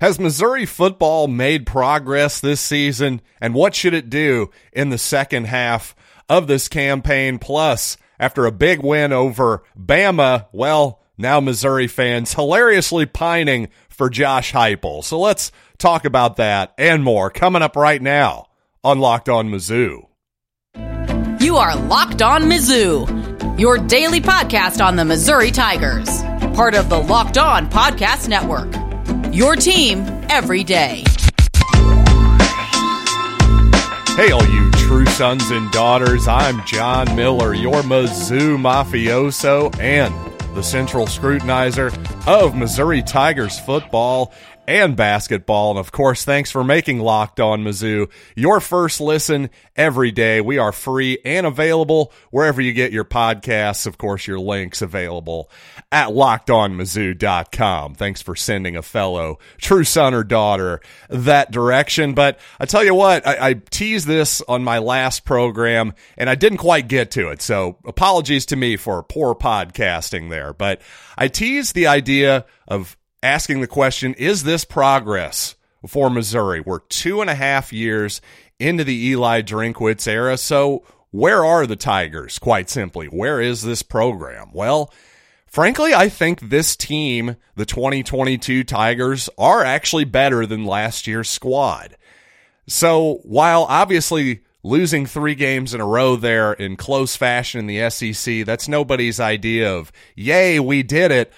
Has Missouri football made progress this season? And what should it do in the second half of this campaign? Plus, after a big win over Bama, well, now Missouri fans hilariously pining for Josh Heupel. So let's talk about that and more coming up right now on Locked On Mizzou. You are Locked On Mizzou, your daily podcast on the Missouri Tigers, part of the Locked On Podcast Network. Your team every day. Hey, all you true sons and daughters. I'm John Miller, your Mizzou mafioso and the central scrutinizer of Missouri Tigers football and basketball. And of course, thanks for making Locked On Mizzou your first listen every day. We are free and available wherever you get your podcasts. Of course, your links available at lockedonmizzou.com. Thanks for sending a fellow true son or daughter that direction. But I tell you what, I, I teased this on my last program and I didn't quite get to it. So apologies to me for poor podcasting there. But I teased the idea of asking the question Is this progress for Missouri? We're two and a half years into the Eli Drinkwitz era. So, where are the Tigers? Quite simply, where is this program? Well, frankly, I think this team, the 2022 Tigers, are actually better than last year's squad. So, while obviously losing three games in a row there in close fashion in the SEC, that's nobody's idea of, yay, we did it.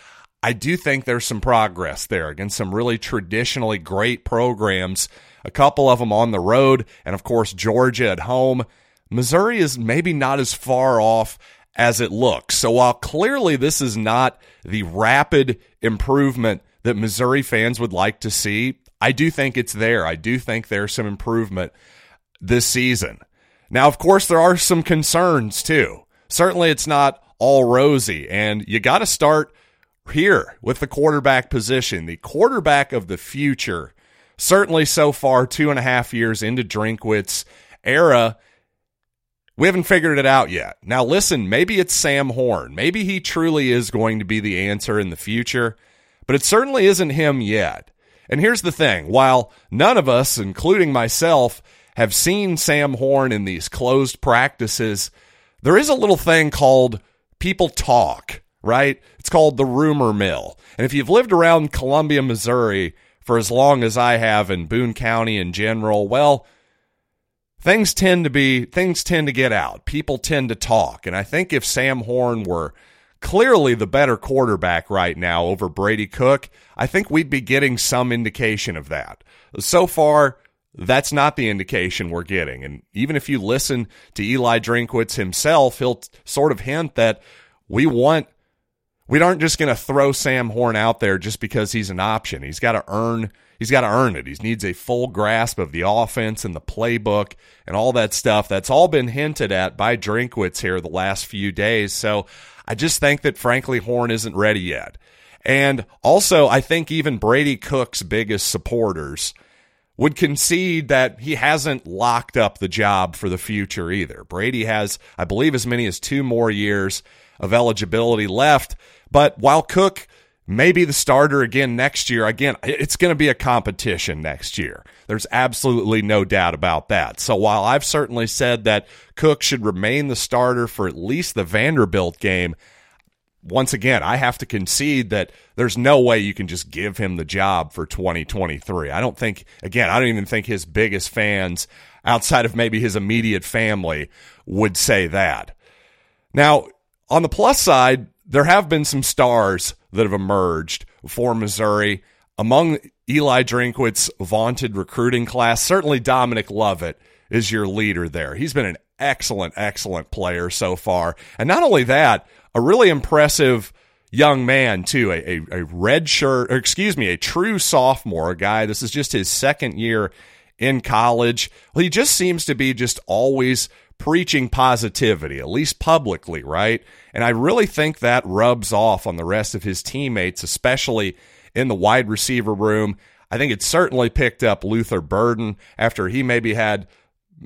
I do think there's some progress there against some really traditionally great programs, a couple of them on the road, and of course, Georgia at home. Missouri is maybe not as far off as it looks. So while clearly this is not the rapid improvement that Missouri fans would like to see, I do think it's there. I do think there's some improvement this season. Now, of course, there are some concerns too. Certainly, it's not all rosy, and you got to start here with the quarterback position, the quarterback of the future. Certainly, so far, two and a half years into Drinkwitz era, we haven't figured it out yet. Now, listen, maybe it's Sam Horn. Maybe he truly is going to be the answer in the future, but it certainly isn't him yet. And here's the thing while none of us, including myself, have seen Sam Horn in these closed practices, there is a little thing called people talk right? It's called the rumor mill. And if you've lived around Columbia, Missouri for as long as I have in Boone County in general, well, things tend to be things tend to get out. People tend to talk. And I think if Sam Horn were clearly the better quarterback right now over Brady Cook, I think we'd be getting some indication of that. So far, that's not the indication we're getting. And even if you listen to Eli Drinkwitz himself, he'll sort of hint that we want we aren't just going to throw Sam Horn out there just because he's an option. He's got to earn he's got to earn it. He needs a full grasp of the offense and the playbook and all that stuff. That's all been hinted at by Drinkwitz here the last few days. So I just think that frankly Horn isn't ready yet. And also I think even Brady Cook's biggest supporters would concede that he hasn't locked up the job for the future either. Brady has, I believe, as many as two more years of eligibility left. But while Cook may be the starter again next year, again, it's going to be a competition next year. There's absolutely no doubt about that. So while I've certainly said that Cook should remain the starter for at least the Vanderbilt game, once again, I have to concede that there's no way you can just give him the job for 2023. I don't think, again, I don't even think his biggest fans outside of maybe his immediate family would say that. Now, on the plus side, there have been some stars that have emerged for Missouri. Among Eli Drinkwitz's vaunted recruiting class, certainly Dominic Lovett is your leader there. He's been an excellent, excellent player so far. And not only that, a really impressive young man, too, a, a, a red shirt, excuse me, a true sophomore, a guy. This is just his second year in college. Well, he just seems to be just always preaching positivity, at least publicly, right? And I really think that rubs off on the rest of his teammates, especially in the wide receiver room. I think it certainly picked up Luther Burden after he maybe had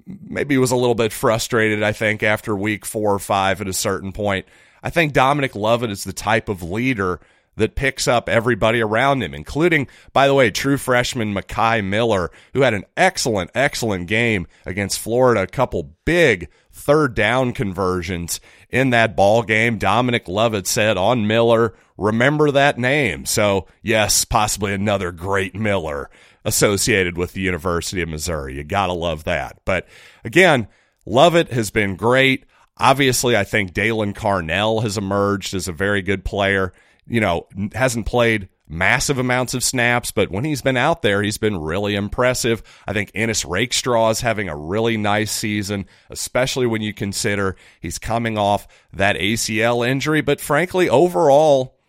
maybe was a little bit frustrated, I think, after week four or five at a certain point. I think Dominic Lovett is the type of leader that picks up everybody around him, including, by the way, true freshman Mekhi Miller, who had an excellent, excellent game against Florida, a couple big third down conversions in that ball game. Dominic Lovett said on Miller, remember that name. So, yes, possibly another great Miller associated with the University of Missouri. You got to love that. But again, Lovett has been great. Obviously, I think Daylan Carnell has emerged as a very good player. You know, hasn't played massive amounts of snaps, but when he's been out there, he's been really impressive. I think Ennis Rakestraw is having a really nice season, especially when you consider he's coming off that ACL injury. But frankly, overall,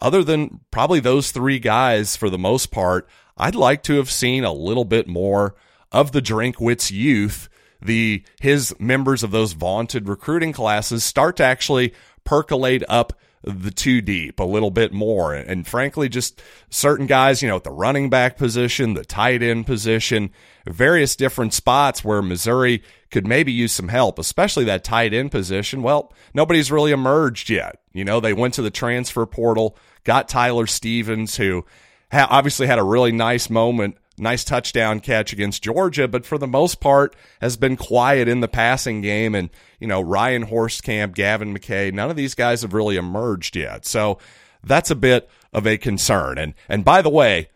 other than probably those three guys for the most part, I'd like to have seen a little bit more of the Drinkwitz youth, the his members of those vaunted recruiting classes start to actually percolate up the two deep a little bit more. And frankly, just certain guys, you know, at the running back position, the tight end position, various different spots where Missouri could maybe use some help, especially that tight end position. Well, nobody's really emerged yet. You know, they went to the transfer portal, got Tyler Stevens, who obviously had a really nice moment nice touchdown catch against Georgia, but for the most part has been quiet in the passing game. And, you know, Ryan Hoerstkamp, Gavin McKay, none of these guys have really emerged yet. So that's a bit of a concern. And, and by the way,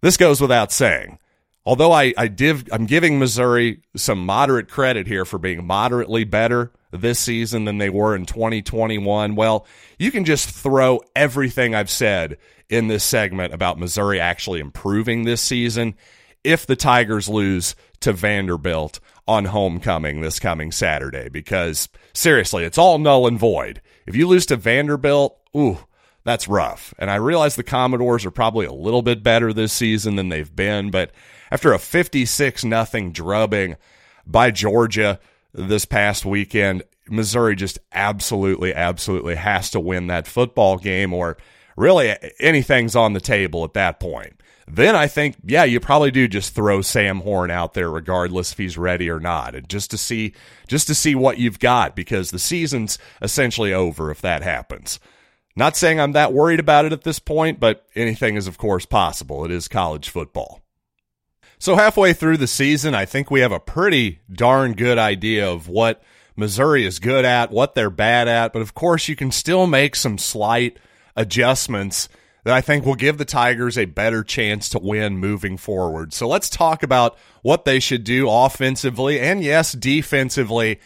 this goes without saying. Although I, I div, I'm giving Missouri some moderate credit here for being moderately better this season than they were in 2021, well, you can just throw everything I've said in this segment about Missouri actually improving this season if the Tigers lose to Vanderbilt on homecoming this coming Saturday. Because seriously, it's all null and void. If you lose to Vanderbilt, ooh, that's rough. And I realize the Commodores are probably a little bit better this season than they've been, but after a 56 nothing drubbing by Georgia this past weekend, Missouri just absolutely, absolutely has to win that football game or really anything's on the table at that point. Then I think, yeah, you probably do just throw Sam Horn out there regardless if he's ready or not. And just to see just to see what you've got because the season's essentially over if that happens. Not saying I'm that worried about it at this point, but anything is of course possible. It is college football. So halfway through the season, I think we have a pretty darn good idea of what Missouri is good at, what they're bad at, but of course you can still make some slight adjustments that I think will give the Tigers a better chance to win moving forward. So let's talk about what they should do offensively and, yes, defensively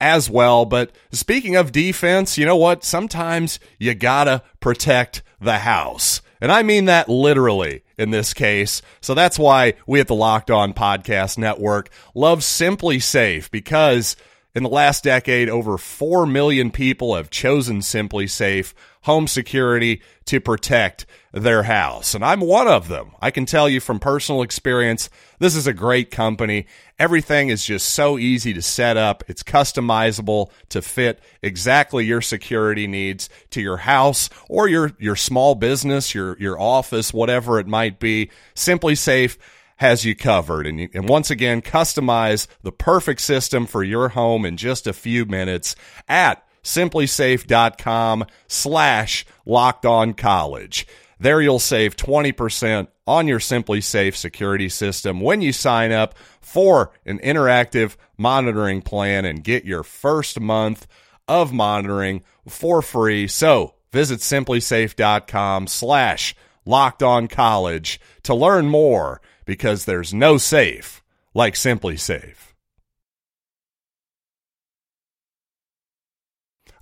as well. But speaking of defense, you know what? Sometimes you gotta protect the house. And I mean that literally in this case. So that's why we at the Locked On Podcast Network love SimpliSafe because in the last decade, over 4 million people have chosen SimpliSafe home security to protect their house. And I'm one of them. I can tell you from personal experience, this is a great company. Everything is just so easy to set up. It's customizable to fit exactly your security needs to your house or your, your small business, your, your office, whatever it might be. SimpliSafe has you covered. And, you, and once again, customize the perfect system for your home in just a few minutes at simplisafe.com slash locked on college. There you'll save 20% on your SimpliSafe security system when you sign up for an interactive monitoring plan and get your first month of monitoring for free. So visit simplisafe.com slash locked on college to learn more because there's no safe like SimpliSafe.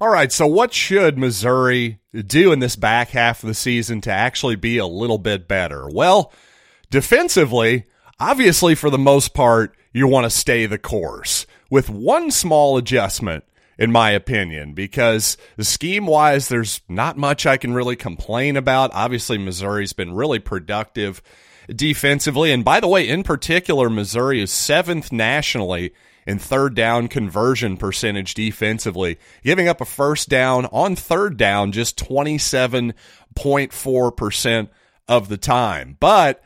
All right, so what should Missouri do in this back half of the season to actually be a little bit better? Well, defensively, obviously, for the most part, you want to stay the course with one small adjustment, in my opinion, because scheme wise, there's not much I can really complain about. Obviously, Missouri's been really productive defensively. And by the way, in particular, Missouri is seventh nationally in third down conversion percentage defensively, giving up a first down on third down just 27.4% of the time. But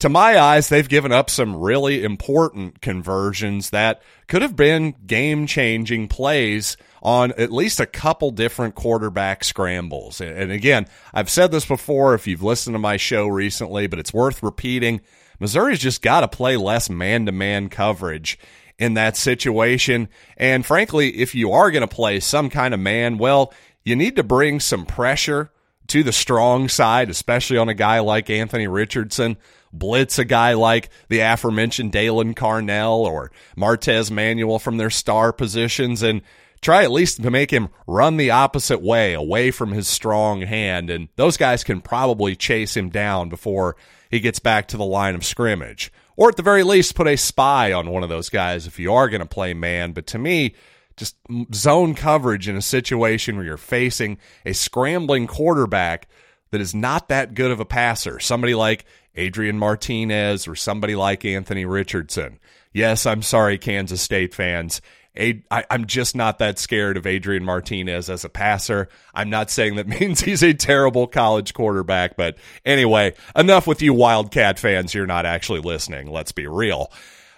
to my eyes, they've given up some really important conversions that could have been game changing plays on at least a couple different quarterback scrambles. And again, I've said this before if you've listened to my show recently, but it's worth repeating. Missouri's just got to play less man to man coverage in that situation. And frankly, if you are going to play some kind of man, well, you need to bring some pressure to the strong side, especially on a guy like Anthony Richardson. Blitz a guy like the aforementioned Daylan Carnell or Martez Manuel from their star positions and try at least to make him run the opposite way, away from his strong hand. And those guys can probably chase him down before he gets back to the line of scrimmage. Or at the very least, put a spy on one of those guys if you are going to play man. But to me, just zone coverage in a situation where you're facing a scrambling quarterback that is not that good of a passer, somebody like Adrian Martinez or somebody like Anthony Richardson. Yes, I'm sorry, Kansas State fans. I, am just not that scared of Adrian Martinez as a passer. I'm not saying that means he's a terrible college quarterback, but anyway, enough with you Wildcat fans. You're not actually listening. Let's be real.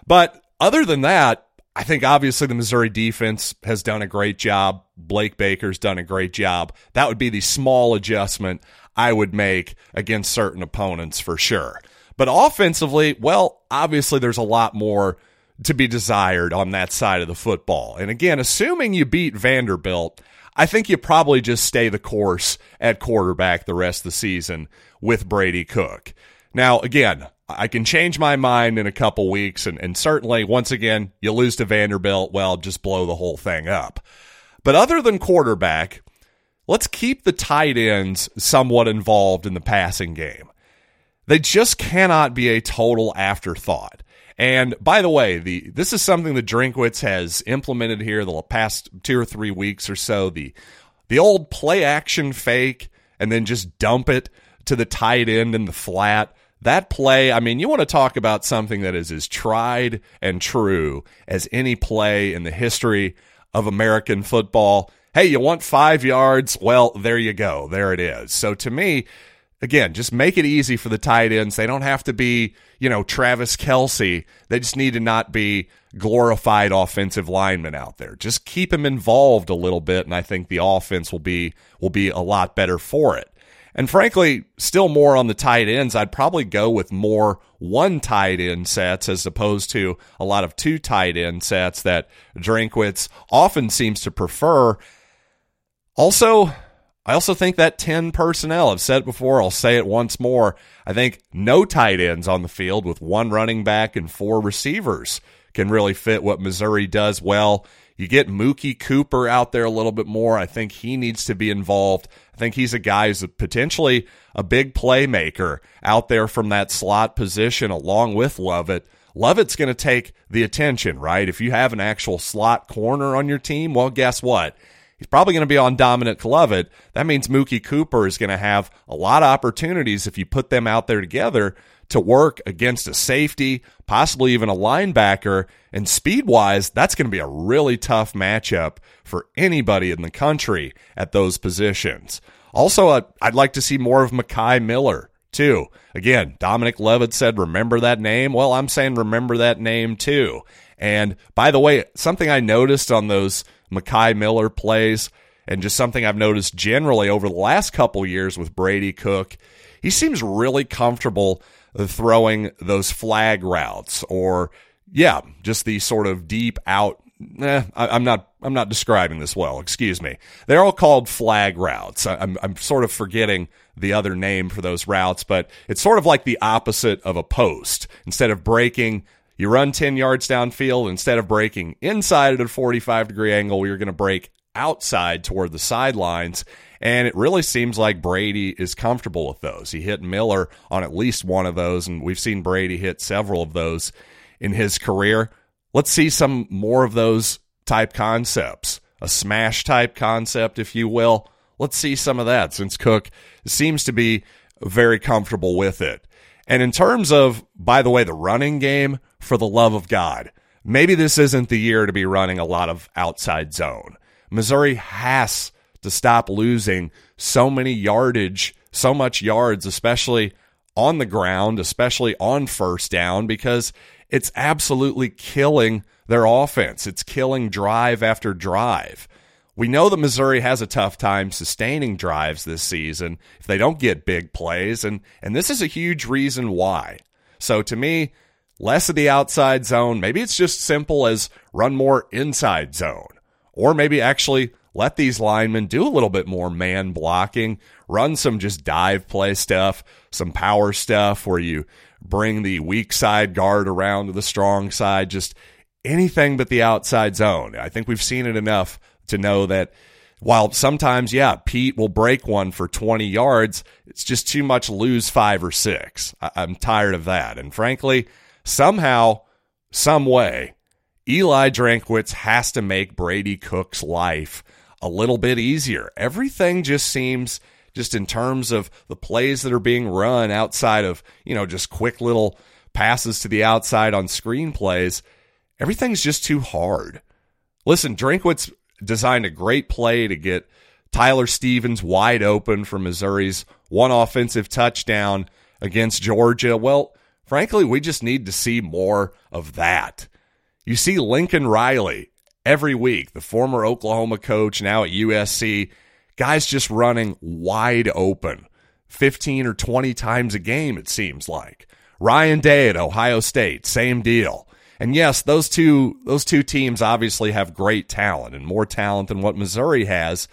But other than that, I think obviously the Missouri defense has done a great job. Blake Baker's done a great job. That would be the small adjustment I would make against certain opponents for sure. But offensively, well, obviously there's a lot more to be desired on that side of the football. And again, assuming you beat Vanderbilt, I think you probably just stay the course at quarterback the rest of the season with Brady Cook. Now, again, I can change my mind in a couple weeks, and, and certainly, once again, you lose to Vanderbilt, well, just blow the whole thing up. But other than quarterback, let's keep the tight ends somewhat involved in the passing game. They just cannot be a total afterthought. And by the way, the this is something that Drinkwitz has implemented here the past two or three weeks or so. The the old play action fake and then just dump it to the tight end in the flat. That play, I mean, you want to talk about something that is as tried and true as any play in the history of American football. Hey, you want five yards? Well, there you go. There it is. So to me, again, just make it easy for the tight ends. They don't have to be, you know, Travis Kelce. They just need to not be glorified offensive linemen out there. Just keep them involved a little bit, and I think the offense will be will be a lot better for it. And frankly, still more on the tight ends. I'd probably go with more one tight end sets as opposed to a lot of two tight end sets that Drinkwitz often seems to prefer. Also, I also think that 10 personnel, I've said it before, I'll say it once more. I think no tight ends on the field with one running back and four receivers can really fit what Missouri does well. You get Mookie Cooper out there a little bit more. I think he needs to be involved. I think he's a guy who's potentially a big playmaker out there from that slot position along with Lovett. Lovett's going to take the attention, right? If you have an actual slot corner on your team, well, guess what? He's probably going to be on Dominic Lovett. That means Mookie Cooper is going to have a lot of opportunities if you put them out there together to work against a safety, possibly even a linebacker. And speed wise, that's going to be a really tough matchup for anybody in the country at those positions. Also, I'd like to see more of Mekhi Miller too. Again, Dominic Lovett said, remember that name? Well, I'm saying remember that name too. And by the way, something I noticed on those Mekhi Miller plays, and just something I've noticed generally over the last couple years with Brady Cook. He seems really comfortable throwing those flag routes, or yeah, just the sort of deep out. Eh, I, am not. I'm not describing this well. Excuse me. They're all called flag routes. I, I'm, I'm sort of forgetting the other name for those routes, but it's sort of like the opposite of a post. Instead of breaking you run 10 yards downfield, instead of breaking inside at a 45 degree angle, you're going to break outside toward the sidelines. And it really seems like Brady is comfortable with those. He hit Miller on at least one of those, and we've seen Brady hit several of those in his career. Let's see some more of those type concepts, a smash type concept, if you will. Let's see some of that since Cook seems to be very comfortable with it. And in terms of, by the way, the running game, for the love of God, maybe this isn't the year to be running a lot of outside zone. Missouri has to stop losing so many yardage, so much yards, especially on the ground, especially on first down, because it's absolutely killing their offense. It's killing drive after drive. We know that Missouri has a tough time sustaining drives this season if they don't get big plays, and, and this is a huge reason why. So to me, less of the outside zone. Maybe it's just simple as run more inside zone, or maybe actually let these linemen do a little bit more man blocking, run some just dive play stuff, some power stuff where you bring the weak side guard around to the strong side, just anything but the outside zone. I think we've seen it enough to know that while sometimes, yeah, Peat will break one for 20 yards, it's just too much lose five or six. I- am tired of that. And frankly, somehow, some way, Eli Drinkwitz has to make Brady Cook's life a little bit easier. Everything just seems just in terms of the plays that are being run outside of, you know, just quick little passes to the outside on screen plays, everything's just too hard. Listen, Drinkwitz designed a great play to get Tyler Stevens wide open for Missouri's one offensive touchdown against Georgia. Well, frankly, we just need to see more of that. You see Lincoln Riley every week, the former Oklahoma coach, now at USC, guys just running wide open 15 or 20 times a game, it seems like. Ryan Day at Ohio State, same deal. And yes, those two those two teams obviously have great talent and more talent than what Missouri has,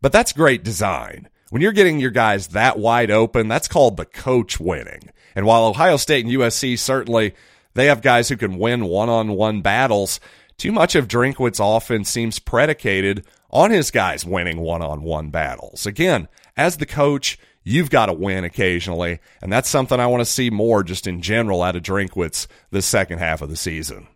but that's great design. When you're getting your guys that wide open, that's called the coach winning. And while Ohio State and USC certainly they have guys who can win one-on-one battles, too much of Drinkwitz's offense seems predicated on his guys winning one-on-one battles. Again, as the coach, you've got to win occasionally, and that's something I want to see more just in general out of Drinkwitz the second half of the season.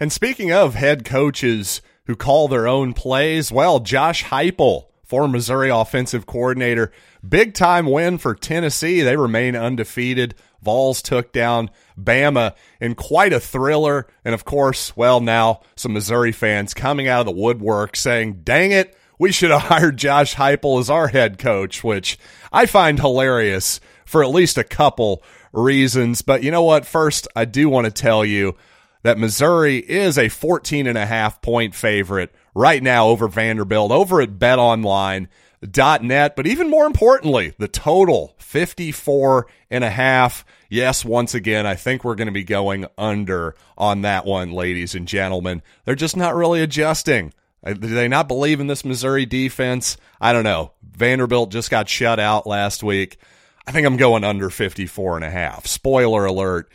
And speaking of head coaches who call their own plays, well, Josh Heupel, former Missouri offensive coordinator, big time win for Tennessee. They remain undefeated. Vols took down Bama in quite a thriller. And of course, well, now some Missouri fans coming out of the woodwork saying, dang it, we should have hired Josh Heupel as our head coach, which I find hilarious for at least a couple reasons. But you know what? First, I do want to tell you that Missouri is a 14 and a half point favorite right now over Vanderbilt over at betonline.net. But even more importantly, the total 54 and a half. Yes, once again, I think we're going to be going under on that one, ladies and gentlemen. They're just not really adjusting. Uh, do they not believe in this Missouri defense? I don't know. Vanderbilt just got shut out last week. I think I'm going under 54 and a half. Spoiler alert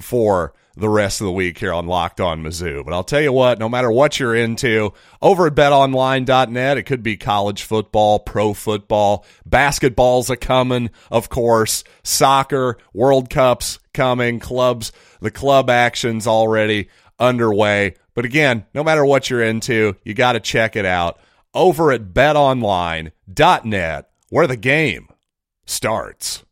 for the rest of the week here on Locked On Mizzou. But I'll tell you what, no matter what you're into, over at betonline.net, it could be college football, pro football, basketball's a coming, of course, soccer, World Cups coming, clubs, the club action's already underway. But again, no matter what you're into, you got to check it out over at betonline.net where the game starts.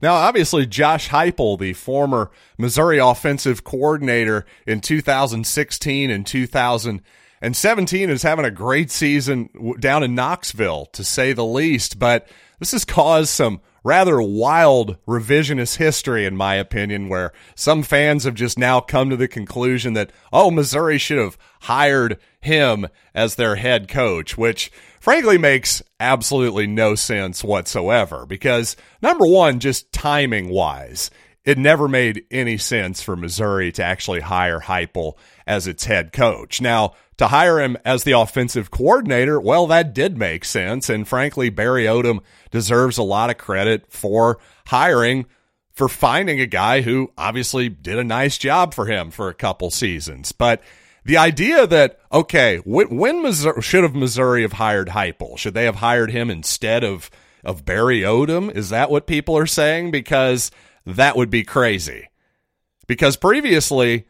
Now, obviously, Josh Heupel, the former Missouri offensive coordinator in 2016 and 2017, is having a great season down in Knoxville, to say the least. But this has caused some rather wild revisionist history, in my opinion, where some fans have just now come to the conclusion that, oh, Missouri should have hired him as their head coach, which frankly makes absolutely no sense whatsoever. Because, number one, just timing wise, it never made any sense for Missouri to actually hire Heupel as its head coach. Now, to hire him as the offensive coordinator, well, that did make sense. And frankly, Barry Odom deserves a lot of credit for hiring, for finding a guy who obviously did a nice job for him for a couple seasons. But the idea that, okay, when, when Missouri, should have Missouri have hired Heupel? Should they have hired him instead of, of Barry Odom? Is that what people are saying? Because that would be crazy. Because previously,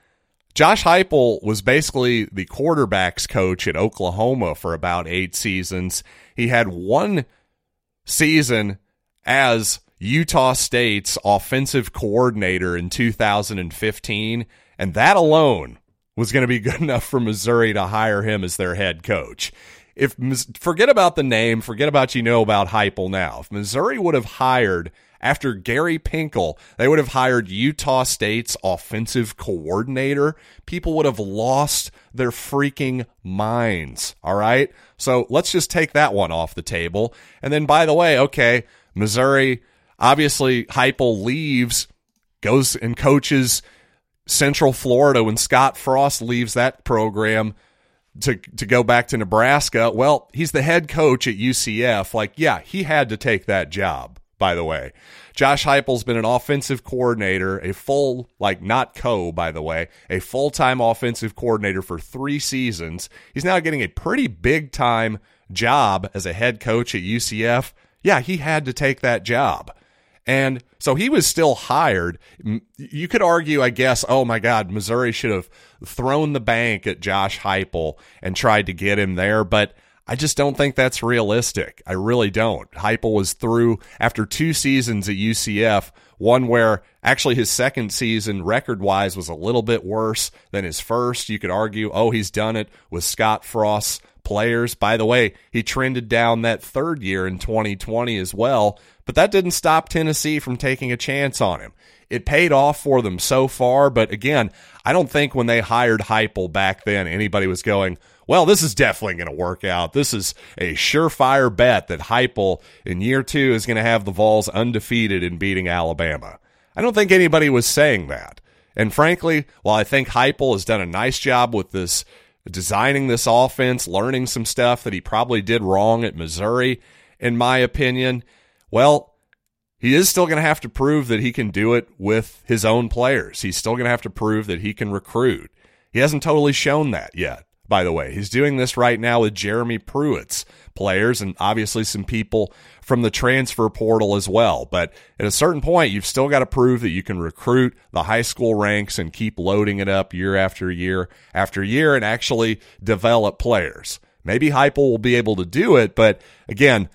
Josh Heupel was basically the quarterbacks coach at Oklahoma for about eight seasons. He had one season as Utah State's offensive coordinator in 2015, and that alone was going to be good enough for Missouri to hire him as their head coach. if forget about the name, forget about you know about Heupel now. If Missouri would have hired after Gary Pinkel, they would have hired Utah State's offensive coordinator. People would have lost their freaking minds. All right. So let's just take that one off the table. And then, by the way, okay, Missouri, obviously, Heupel leaves, goes and coaches Central Florida when Scott Frost leaves that program to to go back to Nebraska. Well, he's the head coach at UCF. Like, yeah, he had to take that job, by the way. Josh Heupel's been an offensive coordinator, a full like not co, by the way, a full-time offensive coordinator for 3 seasons. He's now getting a pretty big time job as a head coach at UCF. Yeah, he had to take that job. And so he was still hired. You could argue, I guess, oh my God, Missouri should have thrown the bank at Josh Heupel and tried to get him there, but I just don't think that's realistic. I really don't. Heupel was through after two seasons at UCF, one where actually his second season record wise was a little bit worse than his first. You could argue, oh, he's done it with Scott Frost's players. By the way, he trended down that third year in 2020 as well. But that didn't stop Tennessee from taking a chance on him. It paid off for them so far, but again, I don't think when they hired Heupel back then, anybody was going, well, this is definitely going to work out. This is a surefire bet that Heupel in year two is going to have the Vols undefeated in beating Alabama. I don't think anybody was saying that. And frankly, while I think Heupel has done a nice job with this designing this offense, learning some stuff that he probably did wrong at Missouri, in my opinion, well, he is still going to have to prove that he can do it with his own players. He's still going to have to prove that he can recruit. He hasn't totally shown that yet, by the way. He's doing this right now with Jeremy Pruitt's players and obviously some people from the transfer portal as well. But at a certain point, you've still got to prove that you can recruit the high school ranks and keep loading it up year after year after year and actually develop players. Maybe Heupel will be able to do it, but again,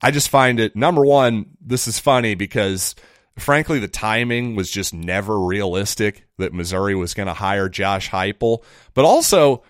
I just find it number one, this is funny because frankly, the timing was just never realistic that Missouri was going to hire Josh Heupel. But also,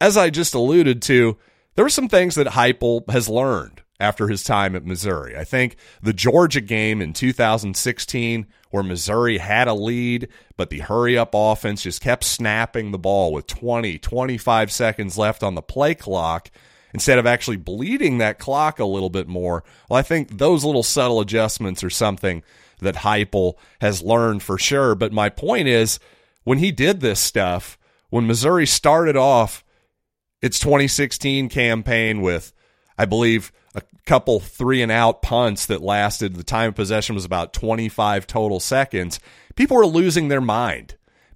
as I just alluded to, there were some things that Heupel has learned after his time at Missouri. I think the Georgia game in 2016, where Missouri had a lead, but the hurry up offense just kept snapping the ball with 20, 25 seconds left on the play clock instead of actually bleeding that clock a little bit more. Well, I think those little subtle adjustments are something that Heupel has learned for sure. But my point is, when he did this stuff, when Missouri started off its 2016 campaign with, I believe, a couple three and out punts that lasted, the time of possession was about 25 total seconds, people were losing their mind.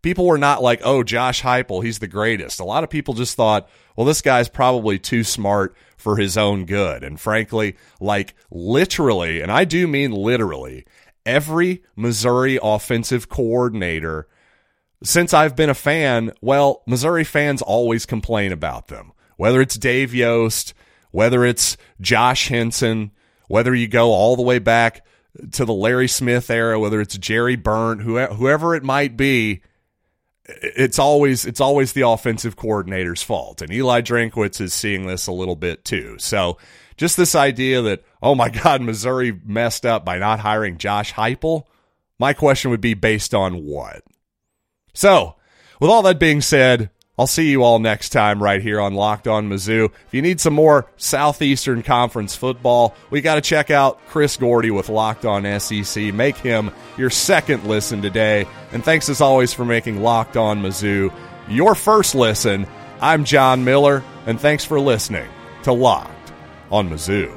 People were not like, oh, Josh Heupel, he's the greatest. A lot of people just thought, well, this guy's probably too smart for his own good. And frankly, like literally, and I do mean literally, every Missouri offensive coordinator since I've been a fan, well, Missouri fans always complain about them. Whether it's Dave Yost, whether it's Josh Henson, whether you go all the way back to the Larry Smith era, whether it's Jerry Berndt, whoever it might be, it's always it's always the offensive coordinator's fault, and Eli Drinkwitz is seeing this a little bit too. So just this idea that oh my God, Missouri messed up by not hiring Josh Heupel. My question would be based on what? So, with all that being said, I'll see you all next time right here on Locked On Mizzou. If you need some more Southeastern Conference football, we got to check out Chris Gordy with Locked On SEC. Make him your second listen today. And thanks as always for making Locked On Mizzou your first listen. I'm John Miller, and thanks for listening to Locked on Mizzou.